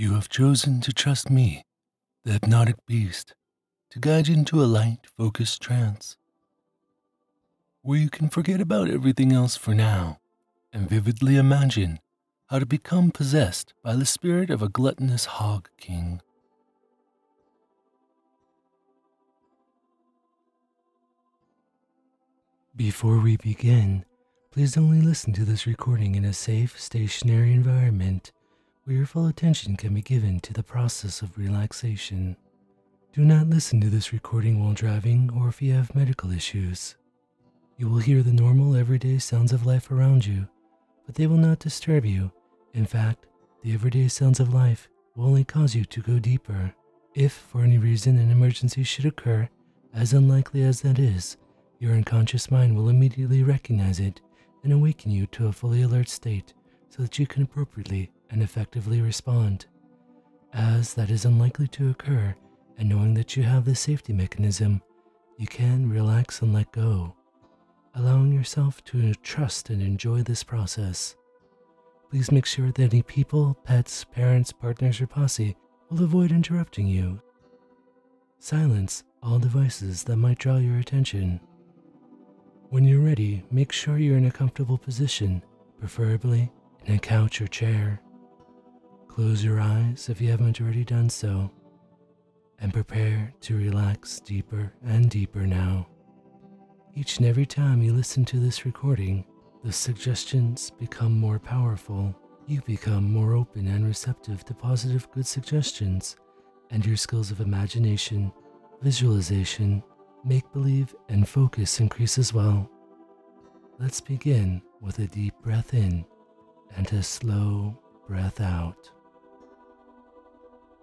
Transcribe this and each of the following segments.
You have chosen to trust me, the hypnotic beast, to guide you into a light, focused trance where you can forget about everything else for now and vividly imagine how to become possessed by the spirit of a gluttonous hog king. Before we begin, please only listen to this recording in a safe, stationary environment where your full attention can be given to the process of relaxation. Do not listen to this recording while driving or if you have medical issues. You will hear the normal, everyday sounds of life around you, but they will not disturb you. In fact, the everyday sounds of life will only cause you to go deeper. If, for any reason, an emergency should occur, as unlikely as that is, your unconscious mind will immediately recognize it and awaken you to a fully alert state so that you can appropriately and effectively respond. As that is unlikely to occur, and knowing that you have this safety mechanism, you can relax and let go, allowing yourself to trust and enjoy this process. Please make sure that any people, pets, parents, partners, or posse will avoid interrupting you. Silence all devices that might draw your attention. When you're ready, make sure you're in a comfortable position, preferably in a couch or chair. Close your eyes if you haven't already done so, and prepare to relax deeper and deeper now. Each and every time you listen to this recording, the suggestions become more powerful. You become more open and receptive to positive good suggestions, and your skills of imagination, visualization, make believe, and focus increase as well. Let's begin with a deep breath in and a slow breath out.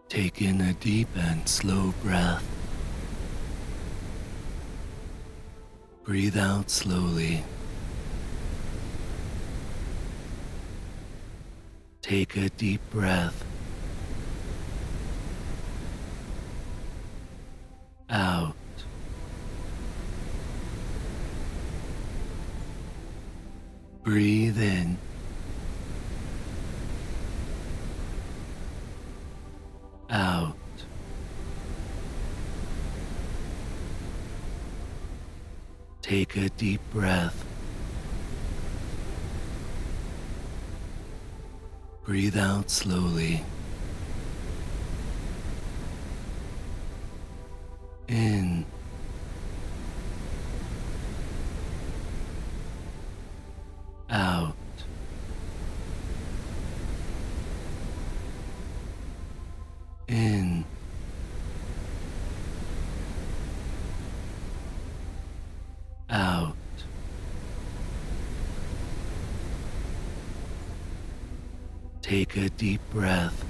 Take in a deep and slow breath. Breathe out slowly. Take a deep breath. Out. Breathe in. Out. Take a deep breath. Breathe out slowly. Take a deep breath.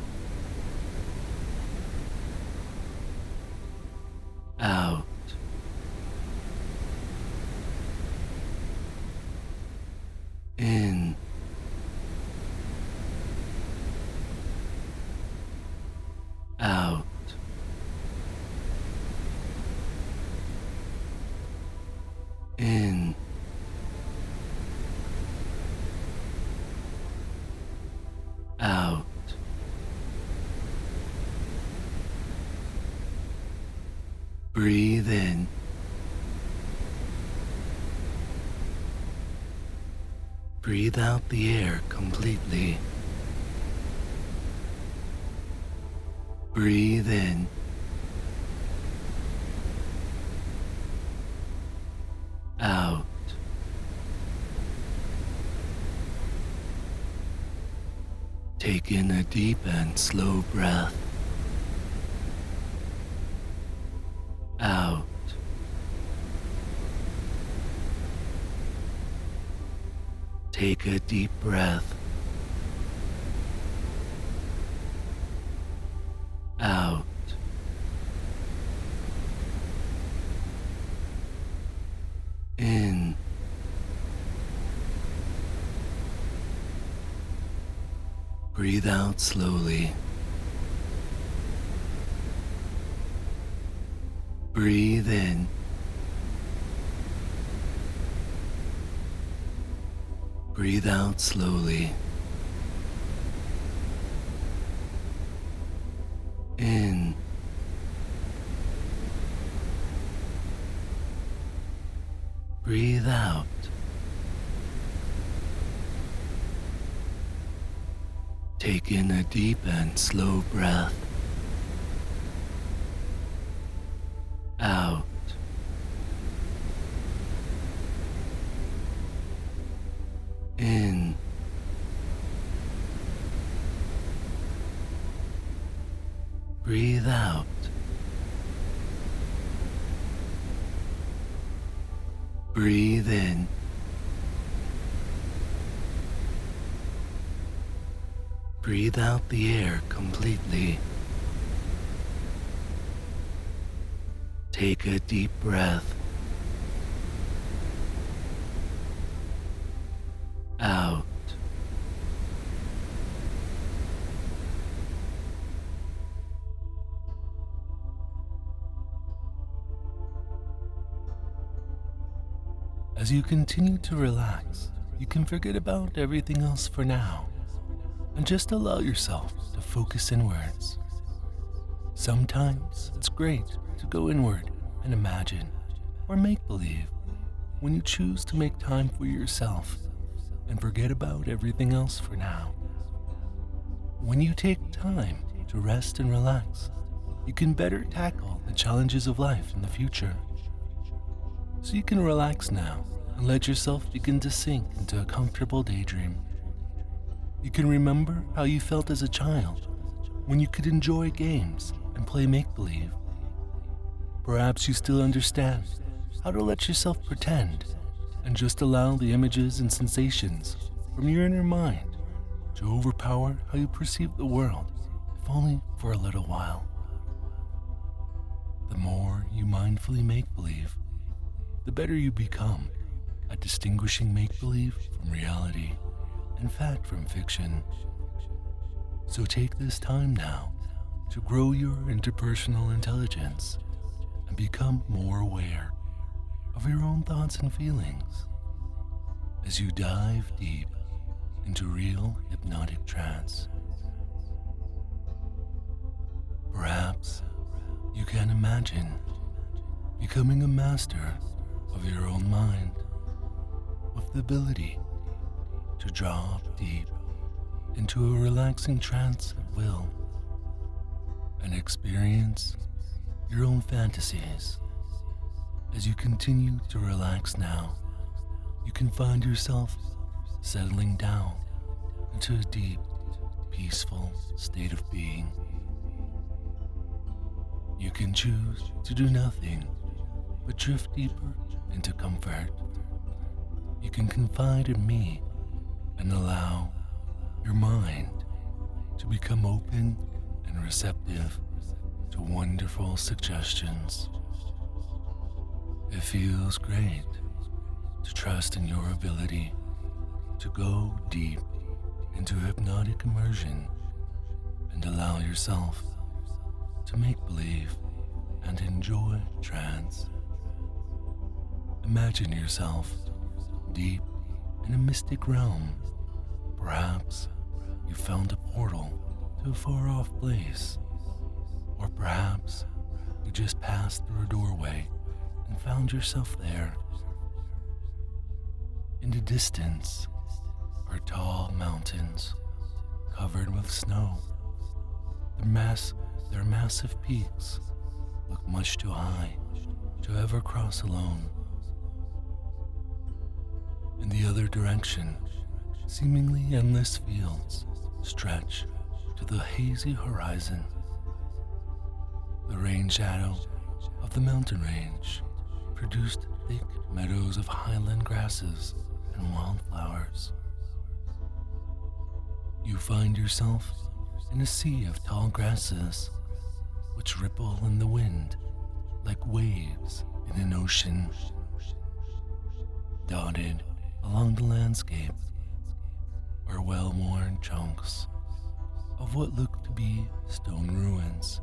Breathe in. Breathe out the air completely. Breathe in. Out. Take in a deep and slow breath. Take a deep breath. Out. In. Breathe out slowly. Breathe in. Breathe out slowly. In. Breathe out. Take in a deep and slow breath. Breathe in. Breathe out the air completely. Take a deep breath. As you continue to relax, you can forget about everything else for now and just allow yourself to focus inwards. Sometimes it's great to go inward and imagine or make believe when you choose to make time for yourself and forget about everything else for now. When you take time to rest and relax, you can better tackle the challenges of life in the future. So you can relax now and let yourself begin to sink into a comfortable daydream. You can remember how you felt as a child when you could enjoy games and play make believe. Perhaps you still understand how to let yourself pretend and just allow the images and sensations from your inner mind to overpower how you perceive the world, if only for a little while. The more you mindfully make believe, the better you become at distinguishing make believe from reality and fact from fiction. So take this time now to grow your interpersonal intelligence and become more aware of your own thoughts and feelings as you dive deep into real hypnotic trance. Perhaps you can imagine becoming a master of your own mind the ability to drop deep into a relaxing trance at will and experience your own fantasies. As you continue to relax now, you can find yourself settling down into a deep, peaceful state of being. You can choose to do nothing but drift deeper into comfort. You can confide in me and allow your mind to become open and receptive to wonderful suggestions. It feels great to trust in your ability to go deep into hypnotic immersion and allow yourself to make believe and enjoy trance. Imagine yourself deep in a mystic realm. Perhaps you found a portal to a far off place. Or perhaps you just passed through a doorway and found yourself there. In the distance are tall mountains covered with snow. Their, mass, their massive peaks look much too high to ever cross alone. In the other direction, seemingly endless fields stretch to the hazy horizon. The rain shadow of the mountain range produced thick meadows of highland grasses and wildflowers. You find yourself in a sea of tall grasses which ripple in the wind like waves in an ocean. Dotted along the landscape are well worn chunks of what look to be stone ruins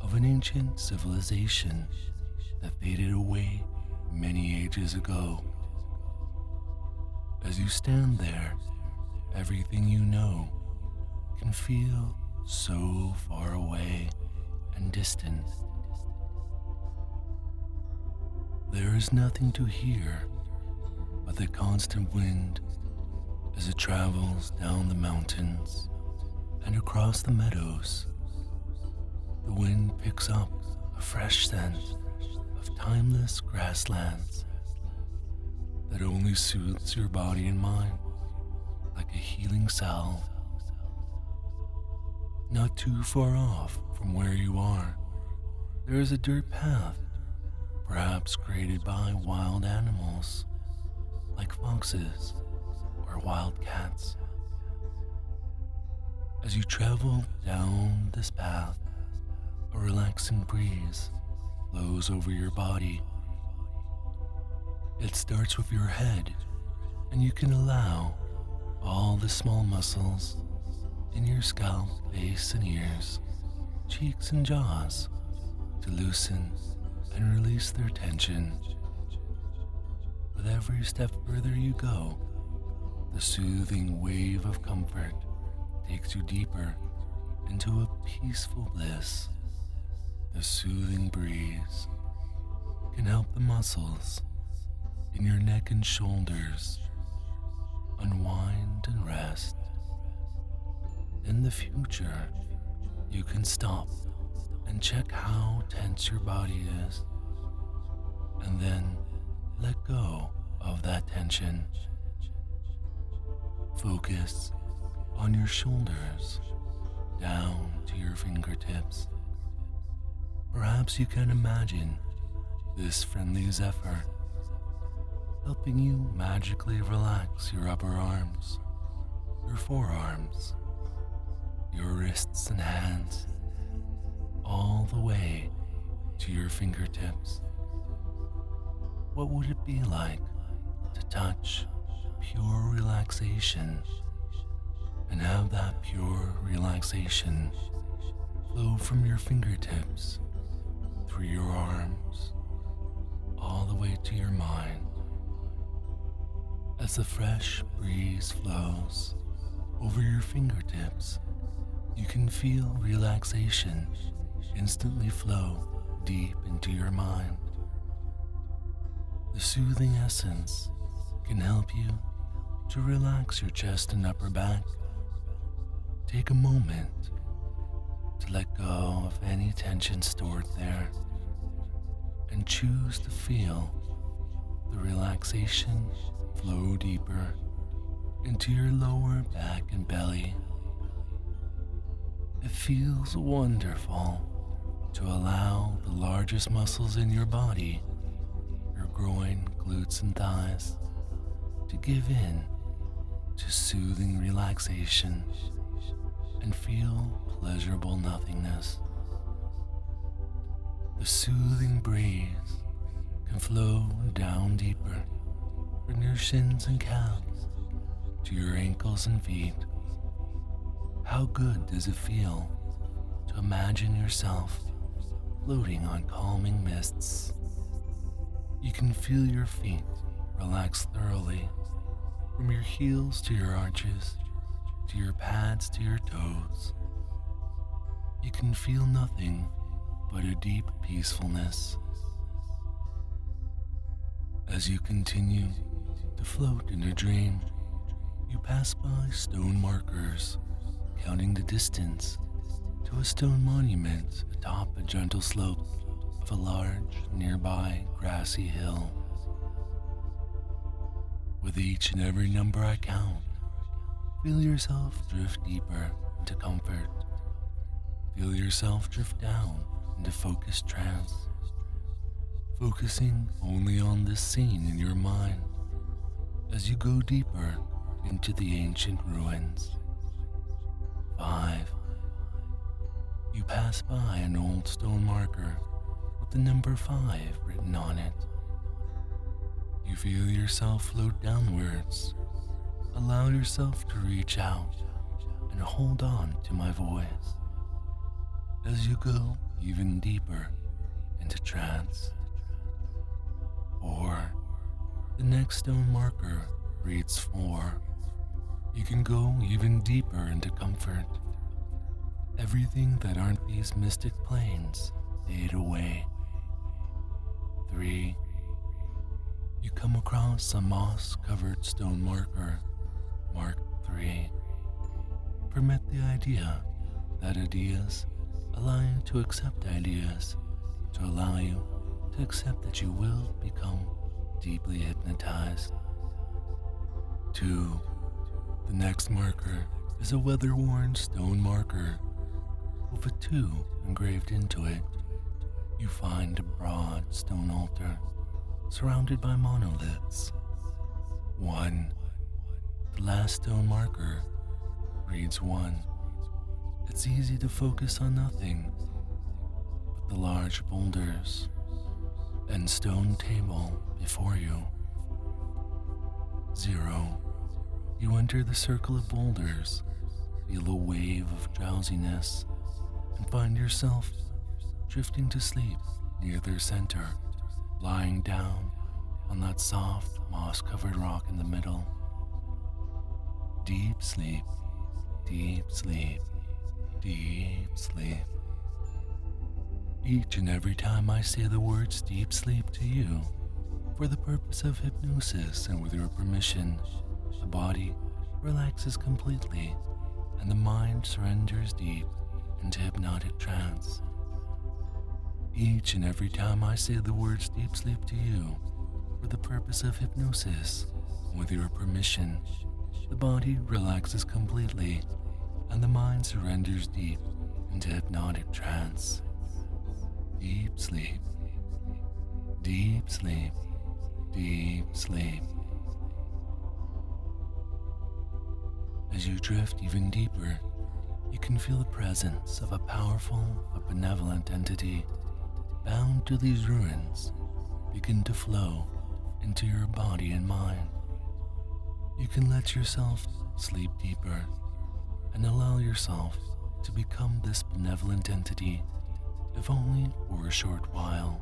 of an ancient civilization that faded away many ages ago. As you stand there, everything you know can feel so far away and distant. There is nothing to hear of the constant wind as it travels down the mountains and across the meadows. The wind picks up a fresh scent of timeless grasslands that only soothes your body and mind like a healing salve. Not too far off from where you are, there is a dirt path, perhaps created by wild animals like foxes or wild cats. As you travel down this path, a relaxing breeze blows over your body. It starts with your head, and you can allow all the small muscles in your scalp, face, and ears, cheeks, and jaws to loosen and release their tension. With every step further you go, the soothing wave of comfort takes you deeper into a peaceful bliss. The soothing breeze can help the muscles in your neck and shoulders unwind and rest. In the future, you can stop and check how tense your body is, and then let go of that tension. Focus on your shoulders down to your fingertips. Perhaps you can imagine this friendly zephyr helping you magically relax your upper arms, your forearms, your wrists and hands, all the way to your fingertips. What would it be like to touch pure relaxation and have that pure relaxation flow from your fingertips through your arms all the way to your mind? As the fresh breeze flows over your fingertips, you can feel relaxation instantly flow deep into your mind. The soothing essence can help you to relax your chest and upper back. Take a moment to let go of any tension stored there and choose to feel the relaxation flow deeper into your lower back and belly. It feels wonderful to allow the largest muscles in your body, groin, glutes, and thighs, to give in to soothing relaxation and feel pleasurable nothingness. The soothing breeze can flow down deeper from your shins and calves to your ankles and feet. How good does it feel to imagine yourself floating on calming mists? You can feel your feet relax thoroughly from your heels to your arches, to your pads to your toes. You can feel nothing but a deep peacefulness. As you continue to float in a dream, you pass by stone markers, counting the distance to a stone monument atop a gentle slope of a large nearby grassy hill. With each and every number I count, feel yourself drift deeper into comfort. Feel yourself drift down into focused trance, focusing only on this scene in your mind as you go deeper into the ancient ruins. 5. You pass by an old stone marker with the number 5 written on it. You feel yourself float downwards. Allow yourself to reach out and hold on to my voice as you go even deeper into trance. Or the next stone marker reads 4. You can go even deeper into comfort. Everything that aren't these mystic plains fade away. 3. you come across a moss covered stone marker, Mark 3. Permit the idea that ideas allow you to accept ideas, to allow you to accept that you will become deeply hypnotized. 2. The next marker is a weather worn stone marker with a 2 engraved into it. You find a broad stone altar surrounded by monoliths. 1. The last stone marker reads 1. It's easy to focus on nothing but the large boulders and stone table before you. 0. You enter the circle of boulders, feel a wave of drowsiness, and find yourself drifting to sleep near their center, lying down on that soft, moss covered rock in the middle. Deep sleep, deep sleep, deep sleep. Each and every time I say the words deep sleep to you, for the purpose of hypnosis and with your permission, the body relaxes completely and the mind surrenders deep into hypnotic trance. Each and every time I say the words deep sleep to you, for the purpose of hypnosis, with your permission, the body relaxes completely and the mind surrenders deep into hypnotic trance. Deep sleep, deep sleep, deep sleep. As you drift even deeper, you can feel the presence of a powerful but benevolent entity bound to these ruins begin to flow into your body and mind. You can let yourself sleep deeper and allow yourself to become this benevolent entity, if only for a short while.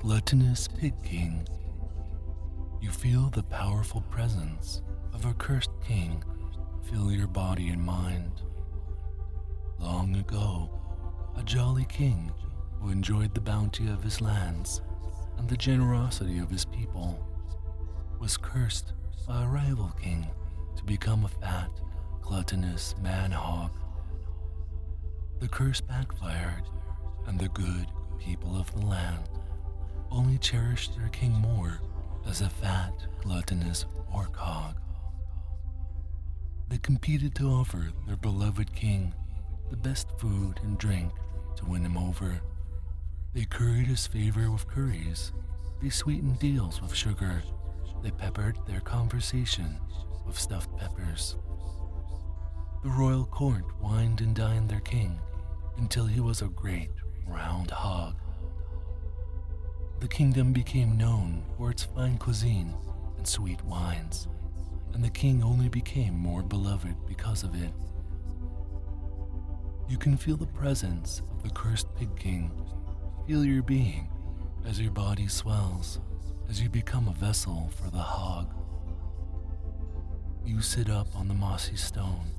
Gluttonous Pig King. You feel the powerful presence of a cursed king fill your body and mind. Long ago, a jolly king who enjoyed the bounty of his lands and the generosity of his people was cursed by a rival king to become a fat, gluttonous man hog. The curse backfired, and the good people of the land only cherished their king more as a fat, gluttonous pork hog. They competed to offer their beloved king the best food and drink to win him over. They curried his favor with curries, they sweetened deals with sugar, they peppered their conversation with stuffed peppers. The royal court wined and dined their king until he was a great round hog. The kingdom became known for its fine cuisine and sweet wines and the king only became more beloved because of it. You can feel the presence of the cursed pig king, feel your being as your body swells, as you become a vessel for the hog. You sit up on the mossy stone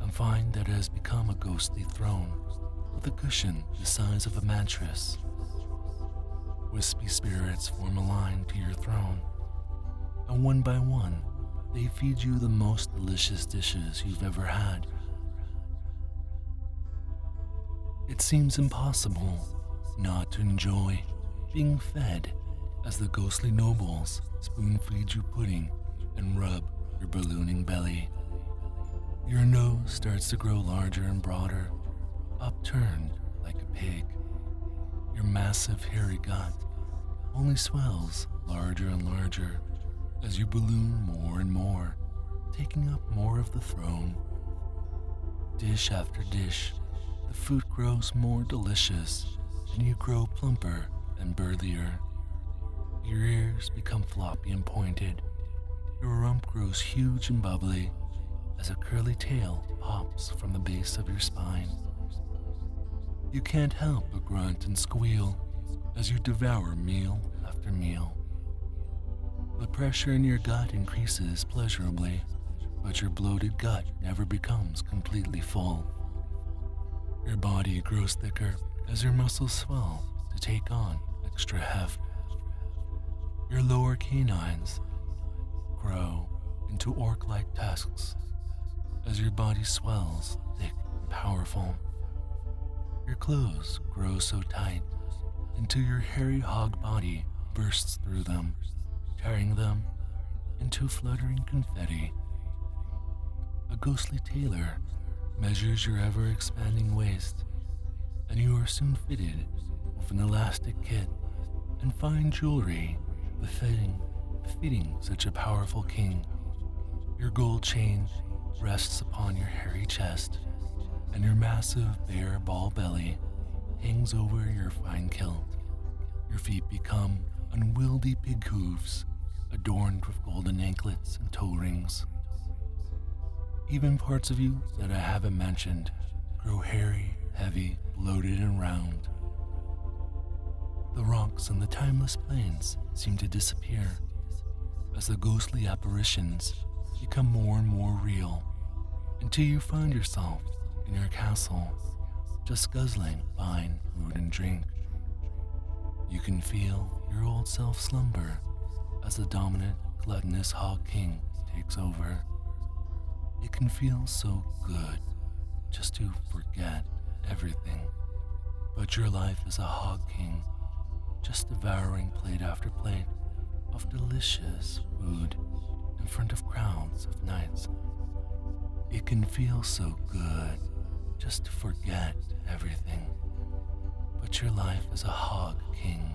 and find that it has become a ghostly throne with a cushion the size of a mattress. Wispy spirits form a line to your throne, and one by one, they feed you the most delicious dishes you've ever had. It seems impossible not to enjoy being fed as the ghostly nobles spoon feed you pudding and rub your ballooning belly. Your nose starts to grow larger and broader, upturned like a pig. Your massive hairy gut only swells larger and larger as you balloon more and more, taking up more of the throne. Dish after dish, the food grows more delicious, and you grow plumper and burlier. Your ears become floppy and pointed. Your rump grows huge and bubbly as a curly tail pops from the base of your spine. You can't help but grunt and squeal as you devour meal after meal. The pressure in your gut increases pleasurably, but your bloated gut never becomes completely full. Your body grows thicker as your muscles swell to take on extra heft. Your lower canines grow into orc like tusks as your body swells thick and powerful. Your clothes grow so tight until your hairy hog body bursts through them, tearing them into fluttering confetti. A ghostly tailor measures your ever expanding waist, and you are soon fitted with an elastic kit and fine jewelry befitting, befitting such a powerful king. Your gold chain rests upon your hairy chest, and your massive bare ball belly hangs over your fine kilt. Your feet become unwieldy pig hooves adorned with golden anklets and toe rings. Even parts of you that I haven't mentioned grow hairy, heavy, bloated, and round. The rocks on the timeless plains seem to disappear as the ghostly apparitions become more and more real until you find yourself in your castle just guzzling fine food and drink. You can feel your old self slumber as the dominant, gluttonous Hog King takes over. It can feel so good just to forget everything. But your life as a Hog King, just devouring plate after plate of delicious food in front of crowds of knights. It can feel so good just to forget everything. But your life as a hog king,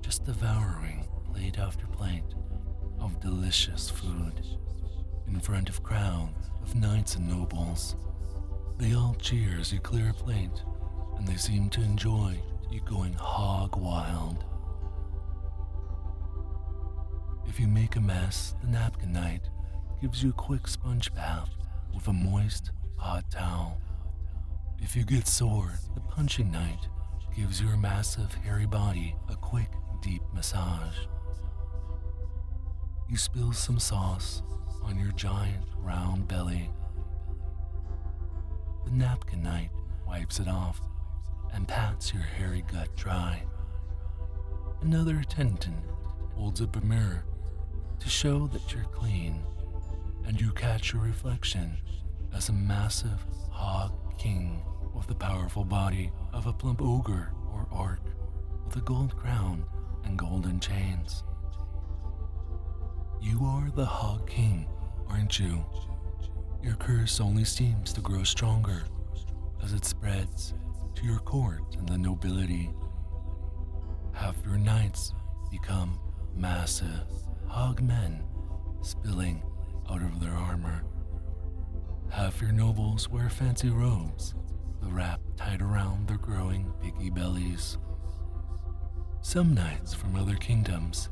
just devouring plate after plate of delicious food in front of crowds of knights and nobles. They all cheer as you clear a plate, and they seem to enjoy you going hog wild. If you make a mess, the napkin knight gives you a quick sponge bath with a moist, hot towel. If you get sore, the punching knight gives your massive, hairy body a quick, deep massage. You spill some sauce on your giant, round belly. The napkin knight wipes it off and pats your hairy gut dry. Another attendant holds up a mirror to show that you're clean, and you catch your reflection as a massive hog king with the powerful body of a plump ogre or orc with a gold crown and golden chains. You are the Hog King, aren't you? Your curse only seems to grow stronger as it spreads to your court and the nobility. Half your knights become massive hog men spilling out of their armor. Half your nobles wear fancy robes, the wrap tied around their growing piggy bellies. Some knights from other kingdoms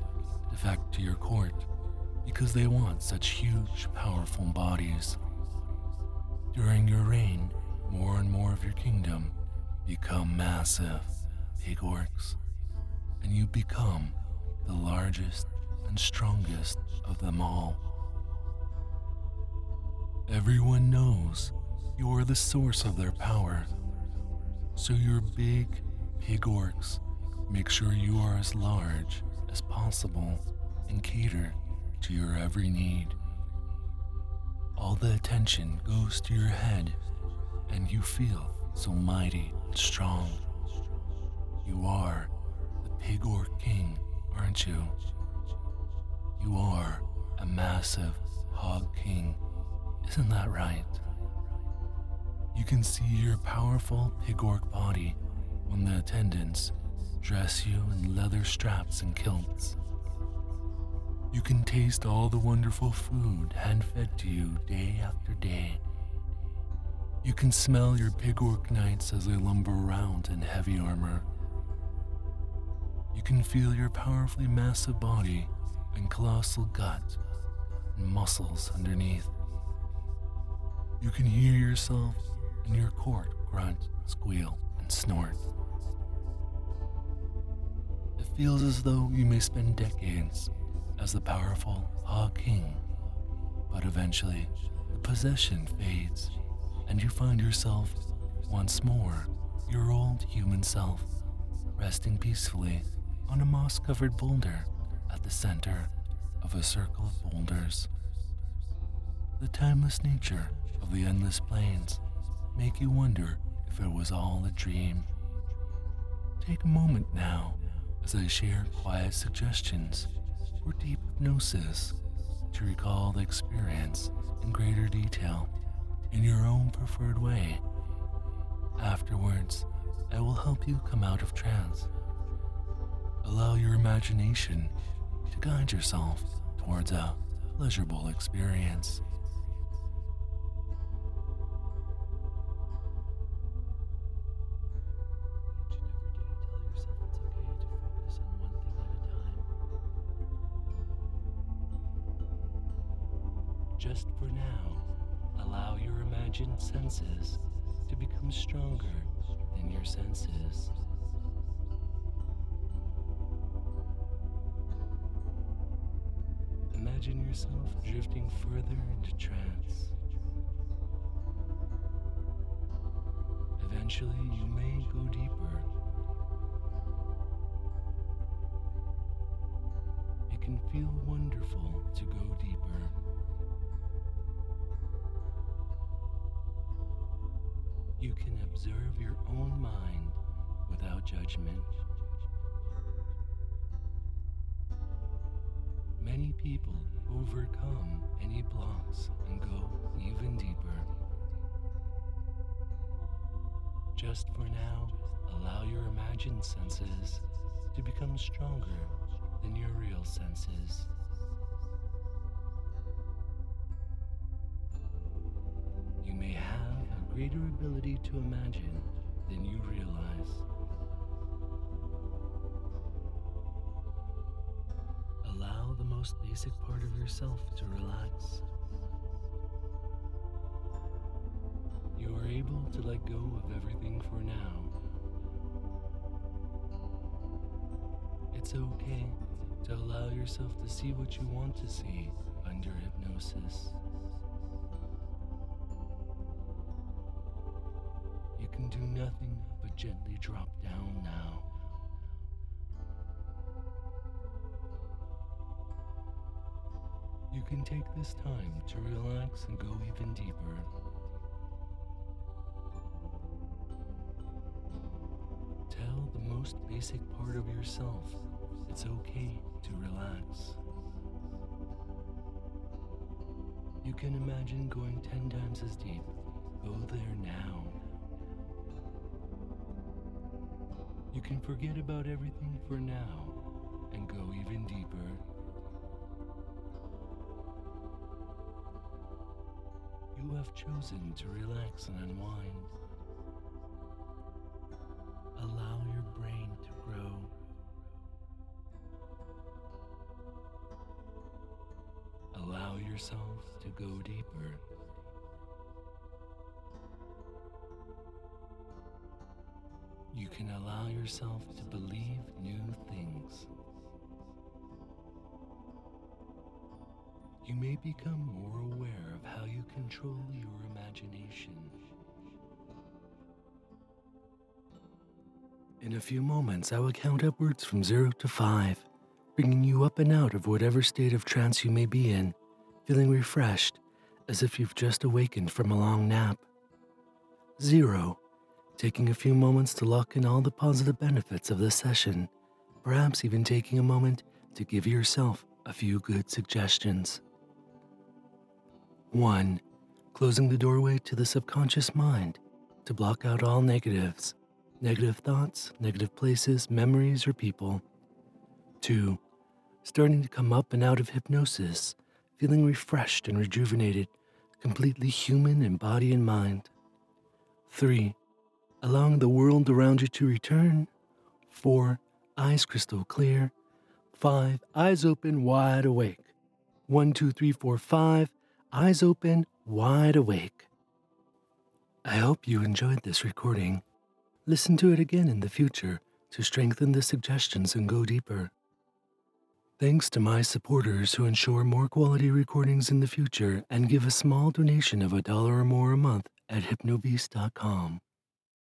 defect to your court because they want such huge, powerful bodies. During your reign, more and more of your kingdom become massive pig orcs, and you become the largest and strongest of them all. Everyone knows you are the source of their power, so your big pig orcs make sure you are as large as possible and cater to your every need. All the attention goes to your head, and you feel so mighty and strong. You are the Pig Orc King, aren't you? You are a massive Hog King, isn't that right? You can see your powerful Pig Orc body when the attendants dress you in leather straps and kilts. You can taste all the wonderful food hand fed to you day after day. You can smell your pig orc knights as they lumber around in heavy armor. You can feel your powerfully massive body and colossal gut and muscles underneath. You can hear yourself and your court grunt, squeal, and snort. It feels as though you may spend decades as the powerful Hog King. But eventually, the possession fades, and you find yourself once more your old human self, resting peacefully on a moss covered boulder at the center of a circle of boulders. The timeless nature of the endless plains make you wonder if it was all a dream. Take a moment now as I share quiet suggestions for deep hypnosis to recall the experience in greater detail in your own preferred way. Afterwards, I will help you come out of trance. Allow your imagination to guide yourself towards a pleasurable experience. Just for now, allow your imagined senses to become stronger than your senses. Imagine yourself drifting further into trance. Eventually, you may go deeper. It can feel wonderful to go deeper. You can observe your own mind without judgment. Many people overcome any blocks and go even deeper. Just for now, allow your imagined senses to become stronger than your real senses. Greater ability to imagine than you realize. Allow the most basic part of yourself to relax. You are able to let go of everything for now. It's okay to allow yourself to see what you want to see under hypnosis. Do nothing but gently drop down now. You can take this time to relax and go even deeper. Tell the most basic part of yourself it's okay to relax. You can imagine going 10 times as deep. Go there now. You can forget about everything for now and go even deeper. You have chosen to relax and unwind. Allow your brain to grow. Allow yourself to go deeper. Allow yourself to believe new things. You may become more aware of how you control your imagination. In a few moments, I will count upwards from zero to five, bringing you up and out of whatever state of trance you may be in, feeling refreshed as if you've just awakened from a long nap. Zero, taking a few moments to lock in all the positive benefits of the session, perhaps even taking a moment to give yourself a few good suggestions. 1. Closing the doorway to the subconscious mind to block out all negatives, negative thoughts, negative places, memories, or people. 2. Starting to come up and out of hypnosis, feeling refreshed and rejuvenated, completely human in body and mind. 3. Allowing the world around you to return. 4. Eyes crystal clear. 5. Eyes open, wide awake. One, two, three, four, five eyes open, wide awake. I hope you enjoyed this recording. Listen to it again in the future to strengthen the suggestions and go deeper. Thanks to my supporters who ensure more quality recordings in the future and give a small donation of a dollar or more a month at hypnobeast.com.